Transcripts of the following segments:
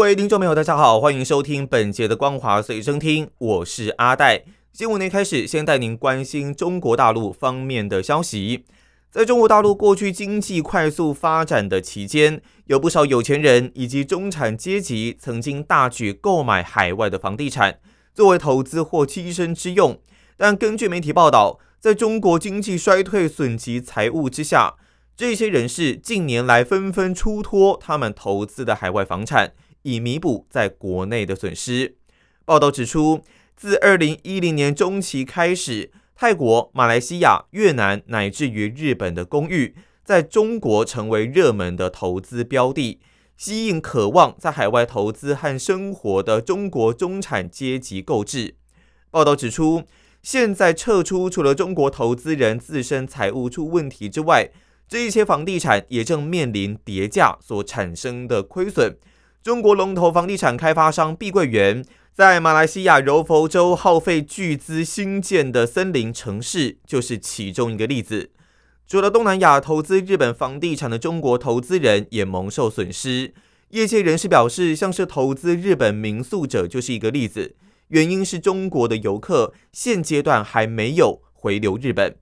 各位听众朋友，大家好，欢迎收听本节的《光华随身听》，我是阿戴。新闻内开始，先带您关心中国大陆方面的消息。在中国大陆过去经济快速发展的期间，有不少有钱人以及中产阶级曾经大举购买海外的房地产，作为投资或栖身之用。但根据媒体报道，在中国经济衰退、损及财务之下，这些人士近年来纷纷出脱他们投资的海外房产。以弥补在国内的损失。报道指出，自二零一零年中期开始，泰国、马来西亚、越南乃至于日本的公寓，在中国成为热门的投资标的，吸引渴望在海外投资和生活的中国中产阶级购置。报道指出，现在撤出除了中国投资人自身财务出问题之外，这一些房地产也正面临跌价所产生的亏损。中国龙头房地产开发商碧桂园在马来西亚柔佛州耗费巨资新建的森林城市，就是其中一个例子。除了东南亚投资日本房地产的中国投资人也蒙受损失。业界人士表示，像是投资日本民宿者就是一个例子，原因是中国的游客现阶段还没有回流日本，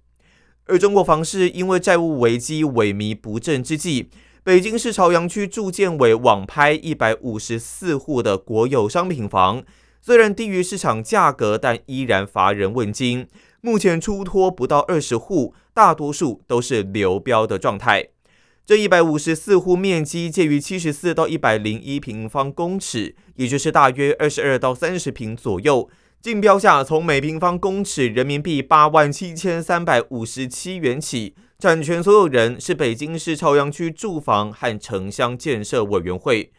而中国房市因为债务危机萎靡不振之际。北京市朝阳区住建委网拍一百五十四户的国有商品房，虽然低于市场价格，但依然乏人问津。目前出脱不到二十户，大多数都是流标的状态。这一百五十四户面积介于七十四到一百零一平方公尺，也就是大约二十二到三十平左右。竞标价从每平方公尺人民币八万七千三百五十七元起。产权所有人是北京市朝阳区住房和城乡建设委员会。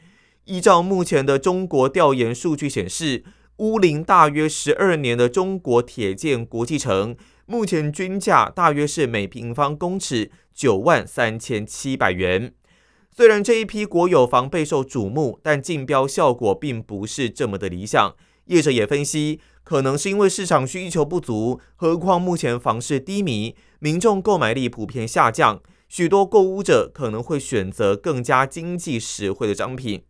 依照目前的中国调研数据显示，屋龄大约十二年的中国铁建国际城，目前均价大约是每平方公尺九万三千七百元。虽然这一批国有房备受瞩目，但竞标效果并不是这么的理想。业者也分析。可能是因为市场需求不足，何况目前房市低迷，民众购买力普遍下降，许多购物者可能会选择更加经济实惠的商品。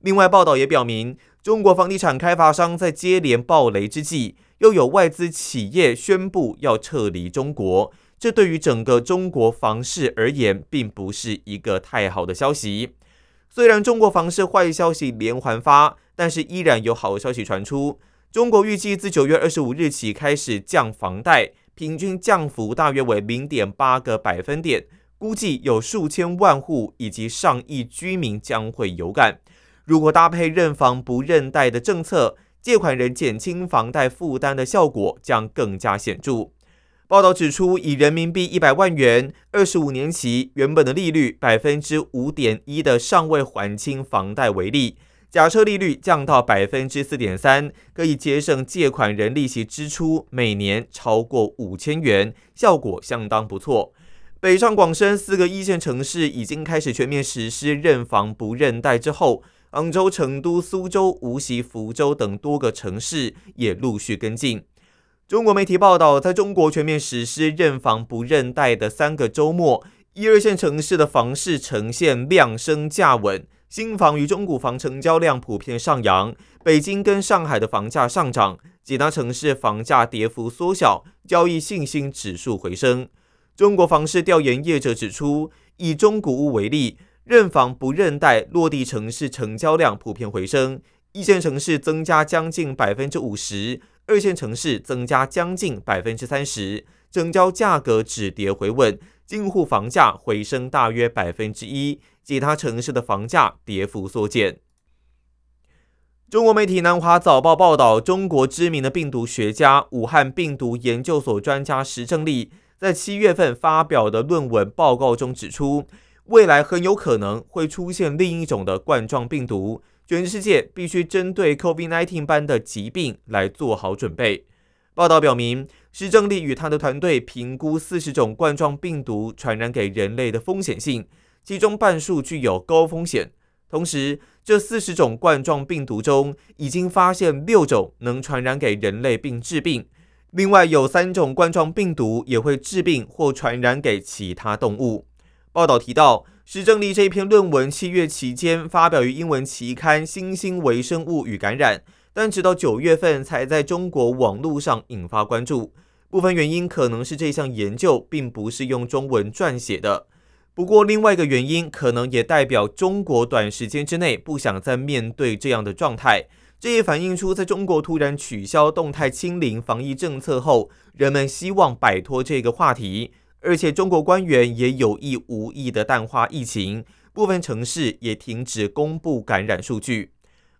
另外，报道也表明，中国房地产开发商在接连暴雷之际，又有外资企业宣布要撤离中国，这对于整个中国房市而言，并不是一个太好的消息。虽然中国房市坏消息连环发，但是依然有好消息传出。中国预计自九月二十五日起开始降房贷，平均降幅大约为零点八个百分点，估计有数千万户以及上亿居民将会有感。如果搭配认房不认贷的政策，借款人减轻房贷负担的效果将更加显著。报道指出，以人民币一百万元、二十五年期、原本的利率百分之五点一的尚未还清房贷为例。假设利率降到百分之四点三，可以节省借款人利息支出每年超过五千元，效果相当不错。北上广深四个一线城市已经开始全面实施认房不认贷之后，杭州、成都、苏州、无锡、福州等多个城市也陆续跟进。中国媒体报道，在中国全面实施认房不认贷的三个周末，一二线城市的房市呈现量升价稳。新房与中古房成交量普遍上扬，北京跟上海的房价上涨，其他城市房价跌幅缩小，交易信心指数回升。中国房市调研业者指出，以中古屋为例，认房不认贷落地城市成交量普遍回升，一线城市增加将近百分之五十，二线城市增加将近百分之三十，成交价格止跌回稳，进户房价回升大约百分之一。其他城市的房价跌幅缩减。中国媒体南华早报报道，中国知名的病毒学家、武汉病毒研究所专家石正丽在七月份发表的论文报告中指出，未来很有可能会出现另一种的冠状病毒，全世界必须针对 COVID-19 般的疾病来做好准备。报道表明，施正利与他的团队评估四十种冠状病毒传染给人类的风险性，其中半数具有高风险。同时，这四十种冠状病毒中已经发现六种能传染给人类并致病，另外有三种冠状病毒也会致病或传染给其他动物。报道提到，施正利这一篇论文七月期间发表于英文期刊《新兴微生物与感染》。但直到九月份才在中国网络上引发关注，部分原因可能是这项研究并不是用中文撰写的。不过，另外一个原因可能也代表中国短时间之内不想再面对这样的状态。这也反映出在中国突然取消动态清零防疫政策后，人们希望摆脱这个话题，而且中国官员也有意无意的淡化疫情，部分城市也停止公布感染数据。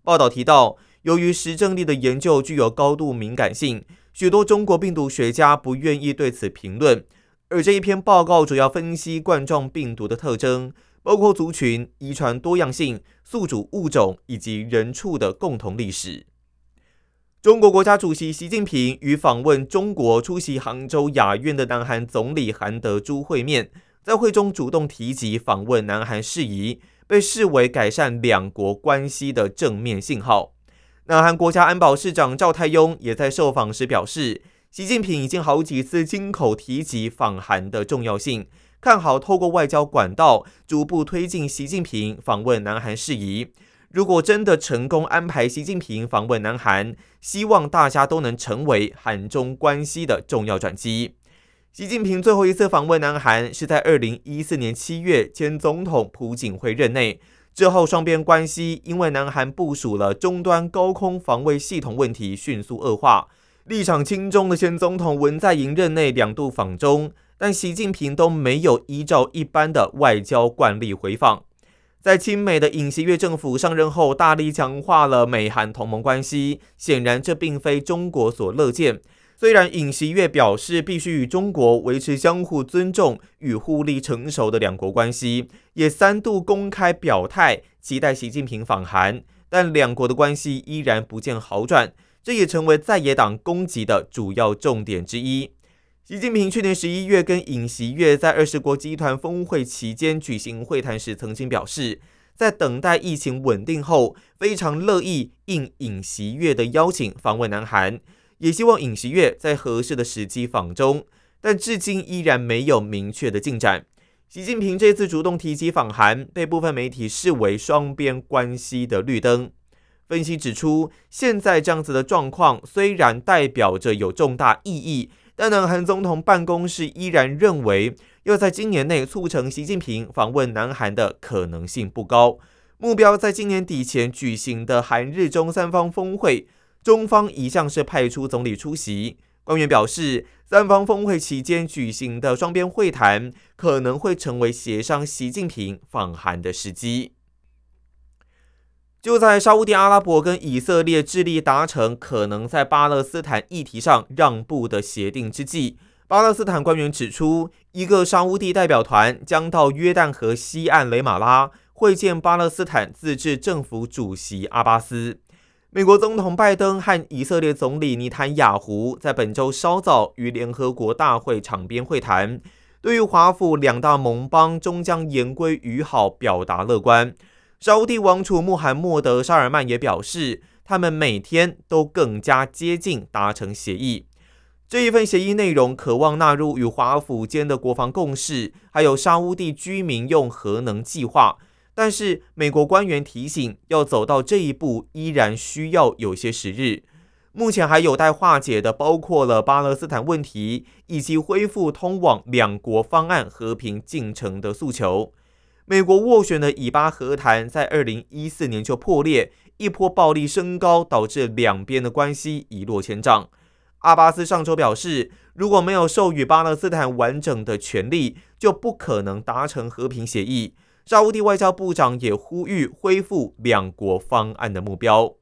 报道提到。由于实证力的研究具有高度敏感性，许多中国病毒学家不愿意对此评论。而这一篇报告主要分析冠状病毒的特征，包括族群、遗传多样性、宿主物种以及人畜的共同历史。中国国家主席习近平与访问中国、出席杭州亚运的南韩总理韩德洙会面，在会中主动提及访问南韩事宜，被视为改善两国关系的正面信号。南韩国家安保市长赵泰庸也在受访时表示，习近平已经好几次亲口提及访韩的重要性，看好透过外交管道逐步推进习近平访问南韩事宜。如果真的成功安排习近平访问南韩，希望大家都能成为韩中关系的重要转机。习近平最后一次访问南韩是在二零一四年七月，前总统朴槿惠任内。之后，双边关系因为南韩部署了终端高空防卫系统问题迅速恶化。立场亲中的前总统文在寅任内两度访中，但习近平都没有依照一般的外交惯例回访。在亲美的尹锡悦政府上任后，大力强化了美韩同盟关系，显然这并非中国所乐见。虽然尹锡悦表示必须与中国维持相互尊重与互利成熟的两国关系，也三度公开表态期待习近平访韩，但两国的关系依然不见好转，这也成为在野党攻击的主要重点之一。习近平去年十一月跟尹锡悦在二十国集团峰会期间举行会谈时，曾经表示，在等待疫情稳定后，非常乐意应尹锡悦的邀请访问南韩。也希望尹锡悦在合适的时机访中，但至今依然没有明确的进展。习近平这次主动提及访韩，被部分媒体视为双边关系的绿灯。分析指出，现在这样子的状况虽然代表着有重大意义，但南韩总统办公室依然认为，要在今年内促成习近平访问南韩的可能性不高。目标在今年底前举行的韩日中三方峰会。中方一向是派出总理出席。官员表示，三方峰会期间举行的双边会谈可能会成为协商习近平访韩的时机。就在沙地阿拉伯跟以色列致力达成可能在巴勒斯坦议题上让步的协定之际，巴勒斯坦官员指出，一个沙地代表团将到约旦河西岸雷马拉会见巴勒斯坦自治政府主席阿巴斯。美国总统拜登和以色列总理尼坦雅胡在本周稍早于联合国大会场边会谈，对于华府两大盟邦终将言归于好表达乐观。沙地王储穆罕默德·沙尔曼也表示，他们每天都更加接近达成协议。这一份协议内容渴望纳入与华府间的国防共识，还有沙地居民用核能计划。但是，美国官员提醒，要走到这一步，依然需要有些时日。目前还有待化解的，包括了巴勒斯坦问题以及恢复通往两国方案和平进程的诉求。美国斡旋的以巴和谈在二零一四年就破裂，一波暴力升高，导致两边的关系一落千丈。阿巴斯上周表示，如果没有授予巴勒斯坦完整的权利，就不可能达成和平协议。沙地外交部长也呼吁恢复两国方案的目标。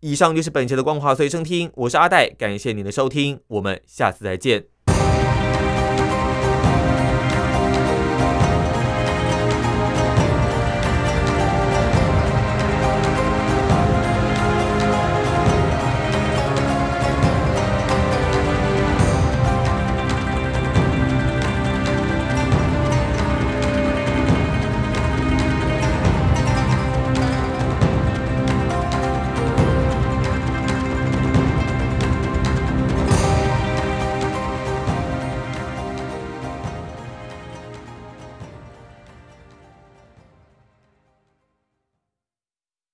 以上就是本期的光华随身听，我是阿戴，感谢您的收听，我们下次再见。